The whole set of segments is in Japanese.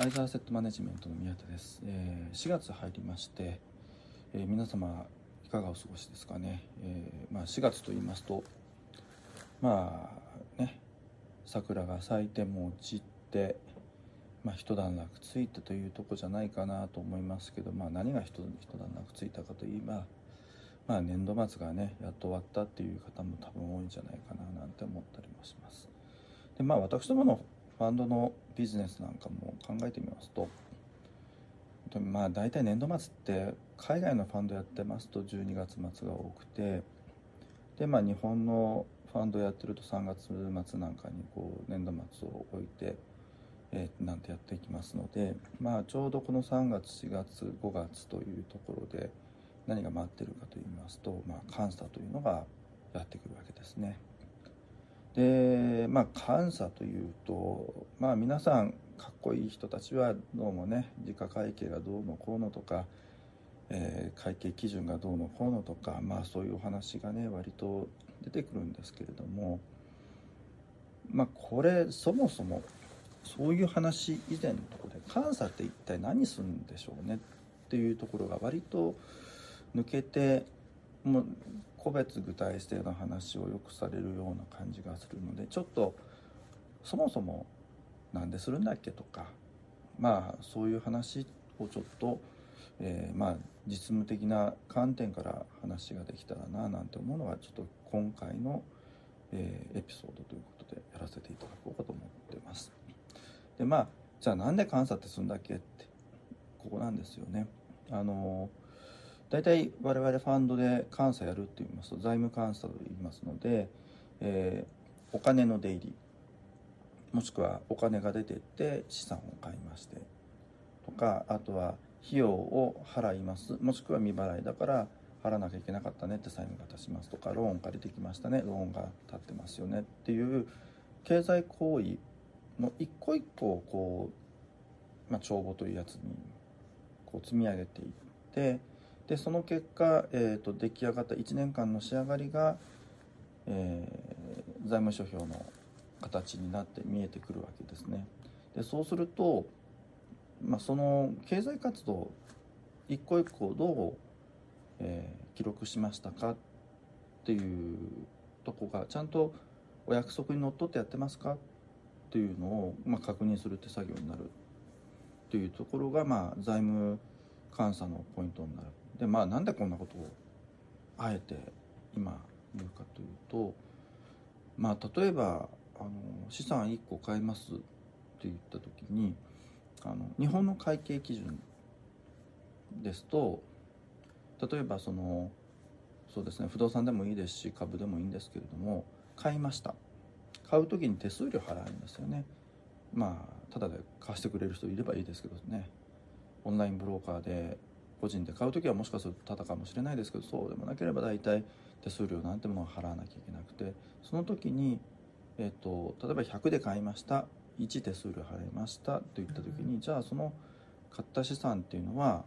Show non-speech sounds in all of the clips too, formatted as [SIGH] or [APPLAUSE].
アイザーセットマネジメントの宮田です、えー、4月入りまして、えー、皆様いかがお過ごしですかね、えー、まあ、4月と言いますとまあね桜が咲いても散って、まあ、一段落ついてというとこじゃないかなと思いますけど、まあ、何が一段落ついたかといえば、まあ、年度末がねやっと終わったっていう方も多分多いんじゃないかななんて思ったりもします。でまあ私どものファンドのビジネスなんかも考えてみますと。でもまあ大体年度末って海外のファンドやってますと12月末が多くて。でまあ日本のファンドやってると3月末なんかにこう年度末を置いて、えー、なんてやっていきますので。まあちょうどこの3月4月5月というところで何が待ってるかといいますと、まあ、監査というのがやってくるわけですね。でまあ監査というとまあ皆さんかっこいい人たちはどうもね時価会計がどうのこうのとか、えー、会計基準がどうのこうのとかまあそういうお話がね割と出てくるんですけれどもまあこれそもそもそういう話以前のところで監査って一体何するんでしょうねっていうところが割と抜けてもう個別具体性の話をよくされるような感じがするのでちょっとそもそも何でするんだっけとかまあそういう話をちょっと、えー、まあ実務的な観点から話ができたらななんて思うのがちょっと今回の、えー、エピソードということでやらせていただこうかと思ってます。でまあじゃあなんで監査ってするんだっけってここなんですよね。あの大体我々ファンドで監査やるって言いますと財務監査と言いますので、えー、お金の出入りもしくはお金が出てって資産を買いましてとかあとは費用を払います。もしくは未払いだから払わなきゃいけなかったねって債務が立ちますとかローン借りてきましたねローンが立ってますよねっていう経済行為の一個一個をこう、まあ、帳簿というやつにこう積み上げていってでその結果、えーと、出来上がった1年間の仕上がりが、えー、財務諸表の形になって見えてくるわけですね。でそうすると、まあ、その経済活動一個一個どう、えー、記録しましたかっていうとこがちゃんとお約束にのっとってやってますかっていうのを、まあ、確認するって作業になるっていうところが、まあ、財務監査のポイントになるでまあなんでこんなことをあえて今言うかというとまあ例えばあの資産1個買いますって言った時にあの日本の会計基準ですと例えばそのそうですね不動産でもいいですし株でもいいんですけれども買いました。買う時に手数料払うんですよね。まあただで貸してくれる人いればいいですけどね。オンラインブローカーで個人で買う時はもしかするとただかもしれないですけどそうでもなければ大体手数料なんてものを払わなきゃいけなくてその時に、えーと、例えば100で買いました1手数料払いましたといった時にじゃあその買った資産っていうのは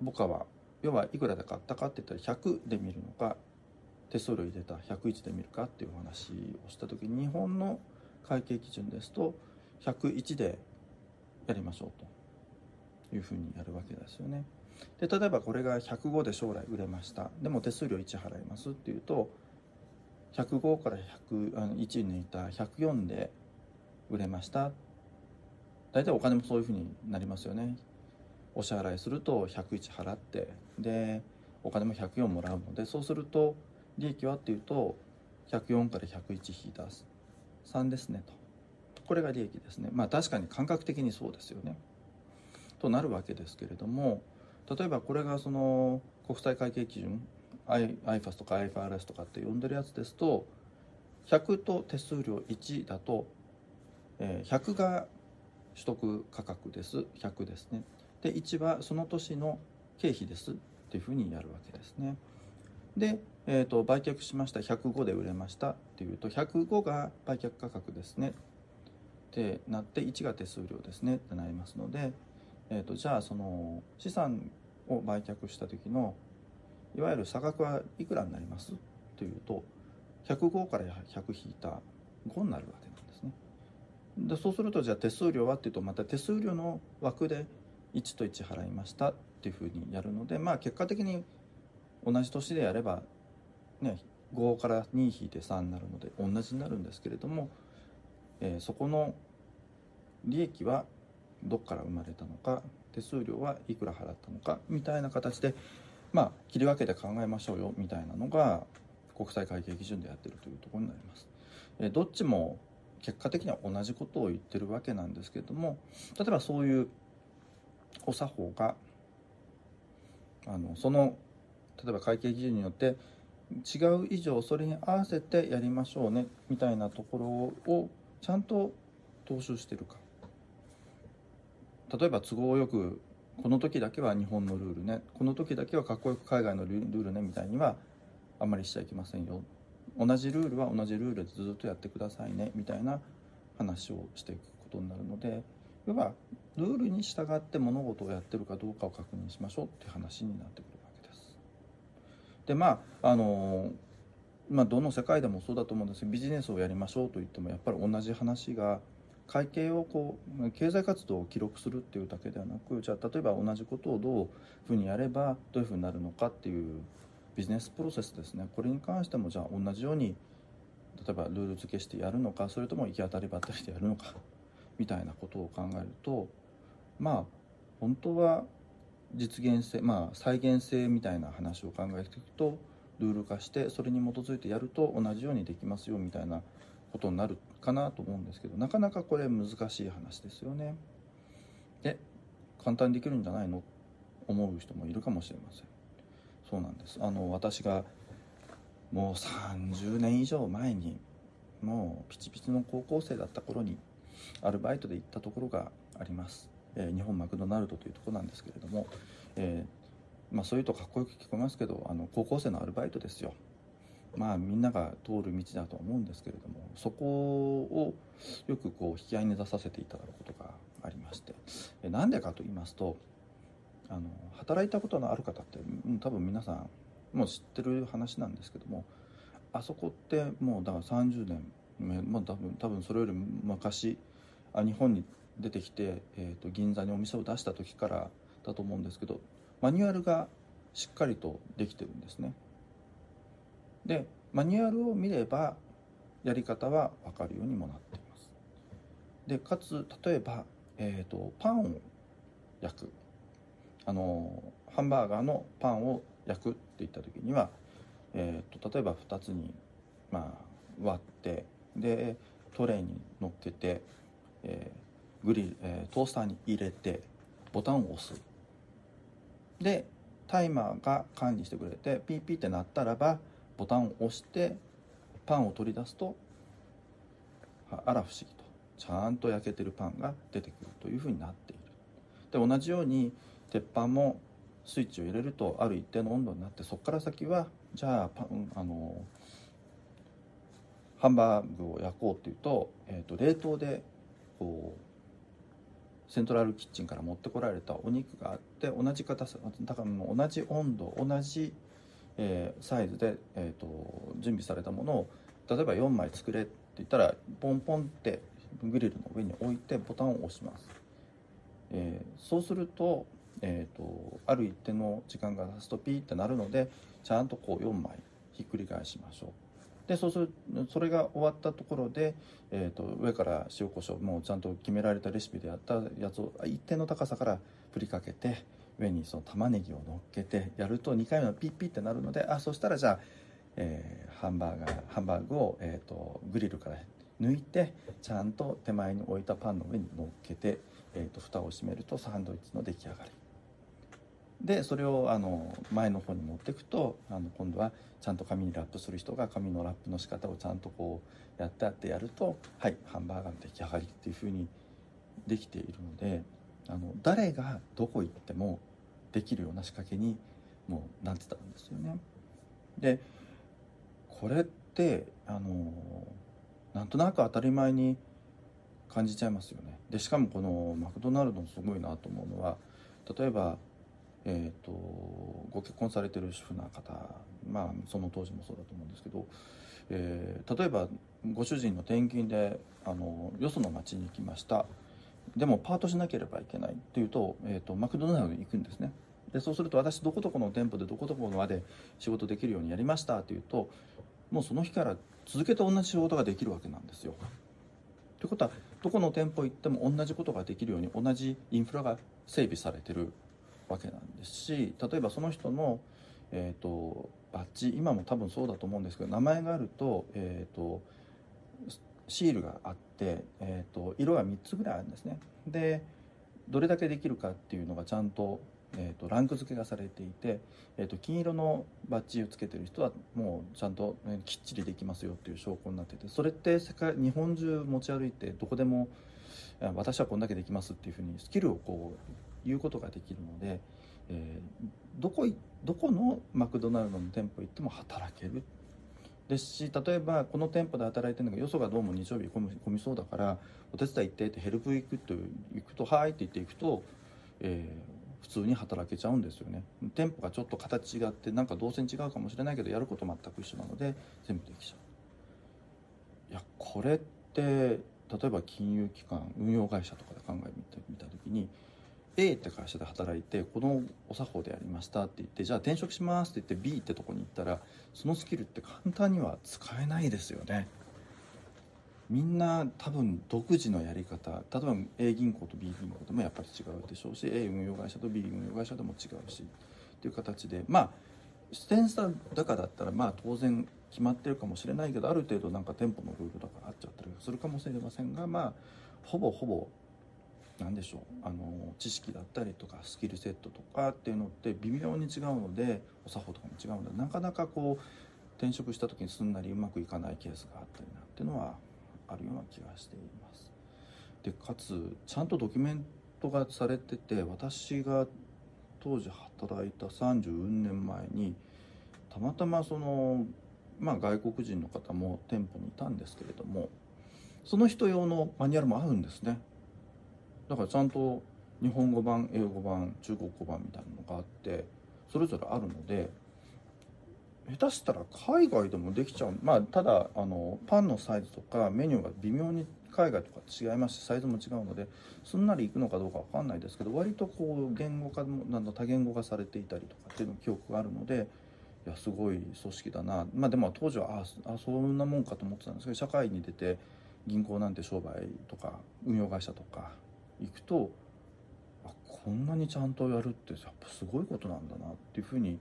僕は要はいくらで買ったかって言ったら100で見るのか手数料入れた101で見るかっていうお話をした時に日本の会計基準ですと101でやりましょうと。いうふうにやるわけですよね。で例えばこれが105で将来売れました。でも手数料1払いますっていうと105から100あの1抜いた104で売れました。大体お金もそういうふうになりますよね。お支払いすると101払ってでお金も104もらうのでそうすると利益はっていうと104から101引いた3ですねと。これが利益ですね。まあ確かに感覚的にそうですよね。となるわけですけれども例えばこれがその国際会計基準 IFAS とか IFRS とかって呼んでるやつですと100と手数料1だと、100が取得価格です。100ですね。で1はその年の経費です。っていうふうにやるわけですね。で、えーと、売却しました。105で売れました。っていうと105が売却価格ですね。ってなって1が手数料ですね。ってなりますのでえーと、じゃあその資産を売却した時のいわゆる差額はいくらになりますというと105から100引いた5になるわけなんですね。でそうするとじゃあ手数料はっていうとまた手数料の枠で1と1払いましたっていうふうにやるのでまあ結果的に同じ年でやればね5から2引いて3になるので同じになるんですけれども、えー、そこの利益はどこから生まれたのか手数料はいくら払ったのかみたいな形でまあ切り分けて考えましょうよみたいなのが国際会計基準でやってるというところになります。え、どっちも結果的には同じことを言ってるわけなんですけれども例えばそういうお作法があのその例えば会計基準によって違う以上それに合わせてやりましょうねみたいなところをちゃんと踏襲してるか例えば都合よくこの時だけは日本のルールねこの時だけはかっこよく海外のルールねみたいにはあんまりしちゃいけませんよ同じルールは同じルールでずっとやってくださいねみたいな話をしていくことになるので要はルールに従って物事をやってるかどうかを確認しましょうって話になってくるわけです。でまああのまあ、どの世界でもそうだと思うんですけどビジネスをやりましょうと言ってもやっぱり同じ話が会計をこう経済活動を記録するっていうだけではなくじゃあ例えば同じことをどういうふうにやればどういうふうになるのかっていうビジネスプロセスですね。これに関してもじゃあ同じように例えばルール付けしてやるのかそれとも行き当たりばったりでやるのかみたいなことを考えるとまあ本当は実現性まあ再現性みたいな話を考えていくとルール化してそれに基づいてやると同じようにできますよみたいなことになるかなと思うんですけどなかなかこれ難しい話ですよね。で簡単にできるんじゃないの？思う人もいるかもしれません。そうなんですあの私がもう30年以上前にもうピチピチの高校生だった頃にアルバイトで行ったところがあります、えー、日本マクドナルドというとこなんですけれども、えー、まあ、そういうとかっこよく聞こえますけどあの高校生のアルバイトですよまあみんなが通る道だと思うんですけれどもそこをよくこう引き合いに出させていただくことがありましてなんでかと言いますとあの働いたことのある方って多分皆さんもう知ってる話なんですけどもあそこってもうだから30年まあ、多分多分それより昔あ日本に出てきて、えーと、銀座にお店を出した時からだと思うんですけどマニュアルがしっかりとできてるんですね。でマニュアルを見ればやり方は分かるようにもなっています。でかつ例えば、えーと、パンを焼くあのハンバーガーのパンを焼くって言った時には、えーと、例えば2つに、まあ、割ってでトレーに乗っけて、えー、グリル、えー、トースターに入れてボタンを押すでタイマーが管理してくれてピーピーって鳴ったらばボタンを押してパンを取り出すとあら不思議と。ちゃんと焼けてるパンが出てくるというふうになっている。で同じように鉄板もスイッチを入れるとある一定の温度になってそこから先はじゃあパンあのハンバーグを焼こうっていうと,、えー、と冷凍でこうセントラルキッチンから持ってこられたお肉があって同じ硬さだからもう同じ温度同じ、えー、サイズで、えーと、準備されたものを例えば4枚作れって言ったらポンポンってグリルの上に置いてボタンを押します、えー、そうすると,、えーとある一定の時間が経つとピーってなるのでちゃんとこう4枚ひっくり返しましょう。でそうするそれが終わったところで、えーと、上から塩コショウもうちゃんと決められたレシピでやったやつを一定の高さから振りかけて上にその玉ねぎを乗っけてやると2回目のピッピッってなるのであそしたらじゃあ、えー、ハンバーガーハンバーグを、えーと、グリルから抜いてちゃんと手前に置いたパンの上に乗っけて、えーと蓋を閉めるとサンドイッチの出来上がり。でそれをあの前の方に持っていくとあの今度はちゃんと紙にラップする人が紙のラップの仕方をちゃんとこうやってあってやるとはいハンバーガーの出来上がりっていうふうにできているのであの誰がどこ行ってもできるような仕掛けにもうなってたんですよね。でこれってあのなんとなく当たり前に感じちゃいますよね。でしかもこのマクドナルドのすごいなと思うのは例えばえーと、ご結婚されてる主婦な方まあその当時もそうだと思うんですけど、えー、例えばご主人の転勤であのよその町に行きましたでもパートしなければいけないっていうと,、えーと、マクドナルドに行くんですねでそうすると私どこどこの店舗でどこどこまで仕事できるようにやりましたっていうともうその日から続けて同じ仕事ができるわけなんですよ。ということはどこの店舗行っても同じことができるように同じインフラが整備されてるわけなんですし例えばその人の、えーと、バッジ今も多分そうだと思うんですけど名前があると,、えーと、シールがあって、えーと、色が3つぐらいあるんですね。でどれだけできるかっていうのがちゃんと,、えー、とランク付けがされていて、えー、と金色のバッジをつけてる人はもうちゃんと、ね、きっちりできますよっていう証拠になっててそれって世界日本中持ち歩いてどこでも私はこんだけできますっていうふうにスキルをこう言うことができるので、えー、どこどこのマクドナルドの店舗行っても働けるですし例えばこの店舗で働いてるのがよそがどうも日曜日混みそうだからお手伝い行ってってヘルプ行くと行くと「はい」って言って行くと、えー、普通に働けちゃうんですよね。店舗がちょっと形違ってなんか動線違うかもしれないけどやること全く一緒なので全部できちゃう。いやこれって例えば金融機関運用会社とかで考えてみた時に A って会社で働いてこのお作法でやりましたって言ってじゃあ転職しますって言って B ってとこに行ったらそのスキルって簡単には使えないですよね。みんな多分独自のやり方例えば A 銀行と B 銀行でもやっぱり違うでしょうし A 運用会社と B 運用会社でも違うしっていう形でまあステンサーだかだったらまあ当然決まってるかもしれないけどある程度なんか店舗のルールとかあっちゃったりするかもしれませんがまあほぼほぼ何でしょうあの知識だったりとかスキルセットとかっていうのって微妙に違うのでお作法とかも違うのでなかなかこう転職した時にすんなりうまくいかないケースがあったりなんていうのはあるような気がしています。でかつちゃんとドキュメントがされてて私が当時働いた30年前にたまたまその、まあ、外国人の方も店舗にいたんですけれどもその人用のマニュアルもあるんですねだからちゃんと日本語版英語版中国語版みたいなのがあってそれぞれあるので下手したら海外でもできちゃう。まあただあのパンのサイズとかメニューが微妙に海外とか違いますしサイズも違うのですんなりいくのかどうか分かんないですけど割とこう言語化もなん多言語化されていたりとかっていうの記憶があるのでいやすごい組織だな。まあでも当時はああそんなもんかと思ってたんですけど社会に出て銀行なんて商売とか運用会社とか行くとあこんなにちゃんとやるってやっぱすごいことなんだなっていうふうに、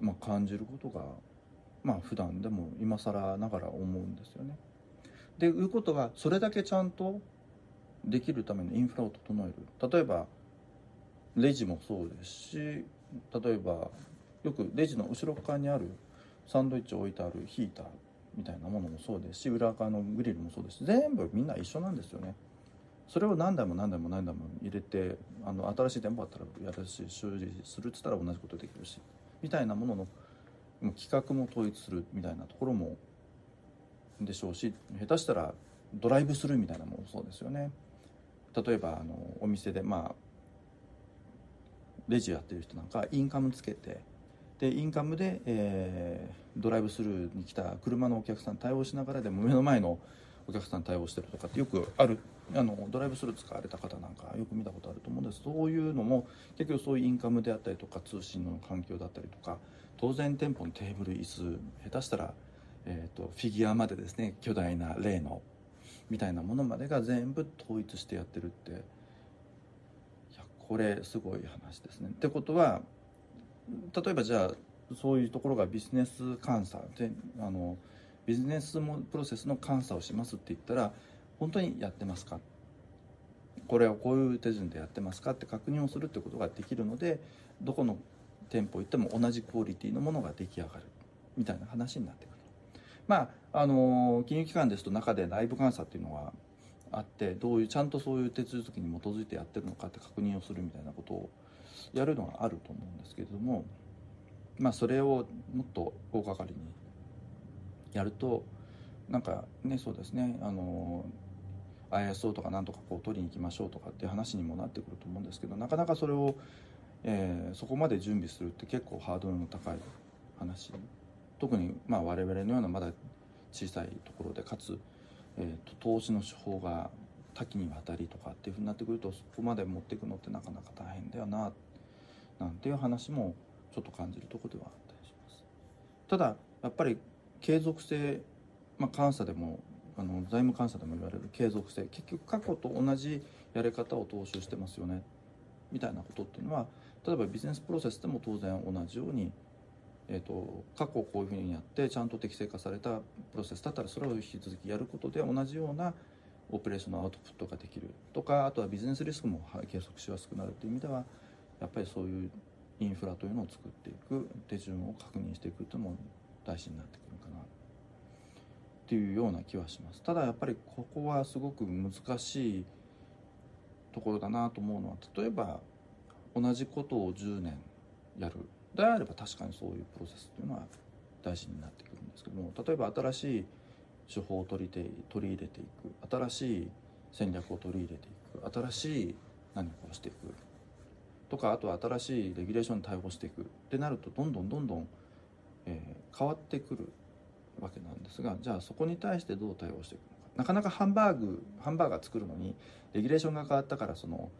まあ、感じることがまあ普段でも今更ながら思うんですよね。でいうことはそれだけちゃんとできるためのインフラを整える例えばレジもそうですし例えばよくレジの後ろ側にあるサンドイッチを置いてあるヒーターみたいなものもそうですし裏側のグリルもそうです全部みんな一緒なんですよね。それを何台も何台も何台も入れてあの新しい店舗あったらやるし修理するっつったら同じことできるしみたいなものの企画も統一するみたいなところもでしょうし下手したらドライブスルーみたいなものもそうですよね。例えばあのお店でまあレジやってる人なんかインカムつけてでインカムで、えー、ドライブスルーに来た車のお客さん対応しながらでも目の前のお客さん対応してるとかってよくあるあのドライブスルー使われた方なんかよく見たことあると思うんですそういうのも結局そういうインカムであったりとか通信の環境だったりとか当然店舗のテーブル椅子下手したら、えーと、フィギュアまでですね巨大な例のみたいなものまでが全部統一してやってるっていやこれすごい話ですね。ってことは例えばじゃあそういうところがビジネス監査であのビジネスもプロセスの監査をしますって言ったら本当にやってますか？これをこういう手順でやってますかって確認をするってことができるのでどこの店舗行っても同じクオリティのものが出来上がるみたいな話になってくる。まああの金融機関ですと中で内部監査っていうのがあってどういうちゃんとそういう手続きに基づいてやってるのかって確認をするみたいなことをやるのがあると思うんですけれどもまあそれをもっと大掛かりにやるとなんかねそうですねあの ISO とかなんとかこう取りに行きましょうとかっていう話にもなってくると思うんですけどなかなかそれを、えー、そこまで準備するって結構ハードルの高い話特にまあ我々のようなまだ小さいところでかつ、えーと、投資の手法が多岐にわたりとかっていうふうになってくるとそこまで持っていくのってなかなか大変だよななんていう話もちょっと感じるとこではあったりします。ただやっぱり継続性、まあ、監査でもあの財務監査でも言われる継続性結局過去と同じやり方を踏襲してますよねみたいなことっていうのは例えばビジネスプロセスでも当然同じように、えーと、過去こういうふうにやってちゃんと適正化されたプロセスだったらそれを引き続きやることで同じようなオペレーションのアウトプットができるとかあとはビジネスリスクも計測しやすくなるという意味ではやっぱりそういうインフラというのを作っていく手順を確認していくというのも大事になってくる。っていうような気はします。ただやっぱりここはすごく難しいところだなと思うのは例えば同じことを10年やる。であれば確かにそういうプロセスっていうのは大事になってくるんですけども例えば新しい手法を取りて取り入れていく。新しい戦略を取り入れていく。新しい何かをしていく。とかあとは新しいレギュレーションに対応していく。ってなるとどんどんどんどん、えー、変わってくる。わけなんですがじゃあそこに対してどう対応していくのか。なかなかハンバーグハンバーガー作るのにレギュレーションが変わったからその、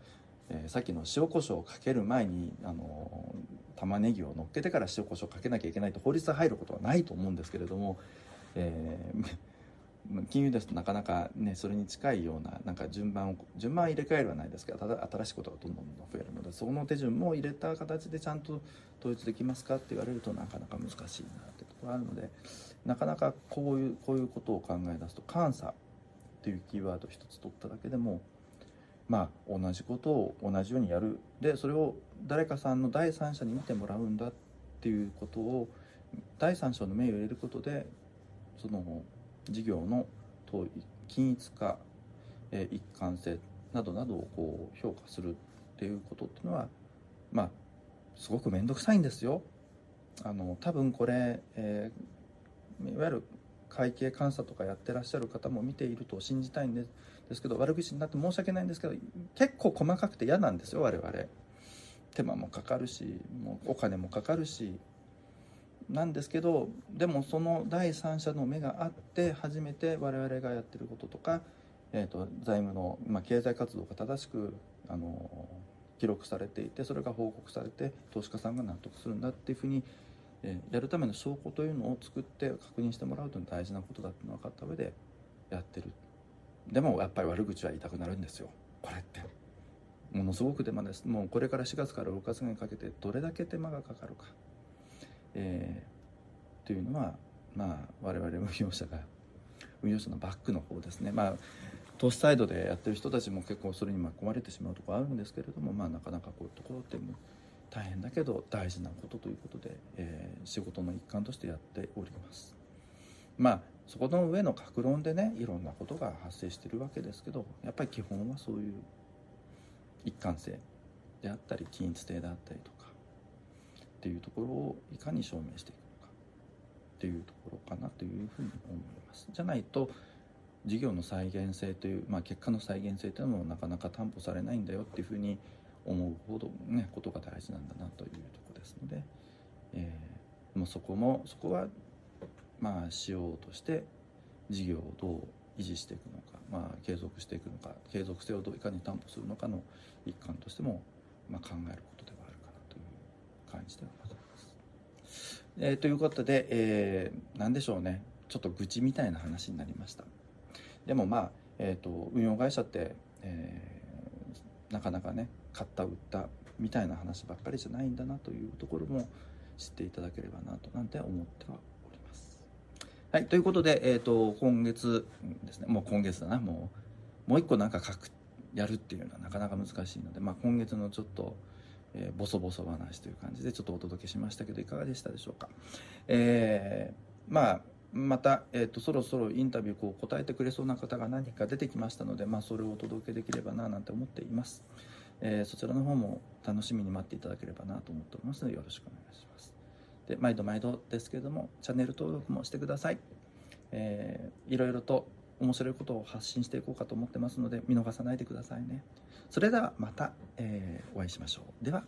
えー、さっきの塩コショウをかける前にあの玉ねぎを乗っけてから塩コショウかけなきゃいけないと法律が入ることはないと思うんですけれども、えー [LAUGHS] 金融ですとなかなかねそれに近いようななんか順番を順番入れ替えるはないですけどただ新しいことがどんどん増えるのでその手順も入れた形でちゃんと統一できますかって言われるとなかなか難しいなってところがあるのでなかなかこういうこういうことを考え出すと監査っていうキーワード一つ取っただけでもまあ同じことを同じようにやるでそれを誰かさんの第三者に見てもらうんだっていうことを第三者の目を入れることでその事業の均一化、え一貫性などなどをこう評価するっていうことっていうのはまあすごく面倒くさいんですよ。あの多分これ、えー、いわゆる会計監査とかやってらっしゃる方も見ていると信じたいんですけど悪口になって申し訳ないんですけど結構細かくて嫌なんですよ我々。手間もかかるしもうお金もかかるしなんですけどでもその第三者の目があって初めて我々がやってることとか、えーと、財務の、まあ、経済活動が正しくあの記録されていてそれが報告されて投資家さんが納得するんだっていうふうに、え、やるための証拠というのを作って確認してもらうというのは大事なことだっての分かった上でやってる。でもやっぱり悪口は言いたくなるんですよ。これって。ものすごく手間です。もうこれから4月から6月にかけてどれだけ手間がかかるか。えー、というのは、まあ、我々 [LAUGHS] 運用者が運用者のバックの方ですね、まあ、投資サイドでやってる人たちも結構それに巻き込まれてしまうところあるんですけれども、まあ、なかなかこういうところって大変だけど大事なことということで、えー、仕事の一環としてやっております。まあそこの上の格論でねいろんなことが発生してるわけですけどやっぱり基本はそういう一貫性であったり均一性であったりとかっていうところをいかに証明していくのかっていうところかなというふうに思いますじゃないと事業の再現性という、まあ、結果の再現性というのもなかなか担保されないんだよっていうふうに思うほどねことが大事なんだなというとこですので、えー、もうそこもそこはまあしようとして事業をどう維持していくのか、まあ、継続していくのか継続性をどういかに担保するのかの一環としても、まあ、考えることではあるかなという感じではございます。えー、ということで、えー、何でしょうねちょっと愚痴みたいな話になりましたでもまあ、えーと、運用会社って、えー、なかなかね買った売ったみたいな話ばっかりじゃないんだなというところも知っていただければなとなんて思ってはおります。はい、ということで、えーと、今月ですね。もう今月だな。もうもう一個なんか書くやるっていうのはなかなか難しいので、まあ、今月のちょっとえー、ボソボソ話という感じでちょっとお届けしましたけどいかがでしたでしょうか、えー、まあまた、えーと、そろそろインタビューこう答えてくれそうな方が何か出てきましたので、まあ、それをお届けできればななんて思っています、えー、そちらの方も楽しみに待っていただければなと思っておりますのでよろしくお願いします。で毎度毎度ですけれどもチャンネル登録もしてください、えー、いろいろと面白いことを発信していこうかと思ってますので見逃さないでくださいね。それではまた、えー、お会いしましょう。では。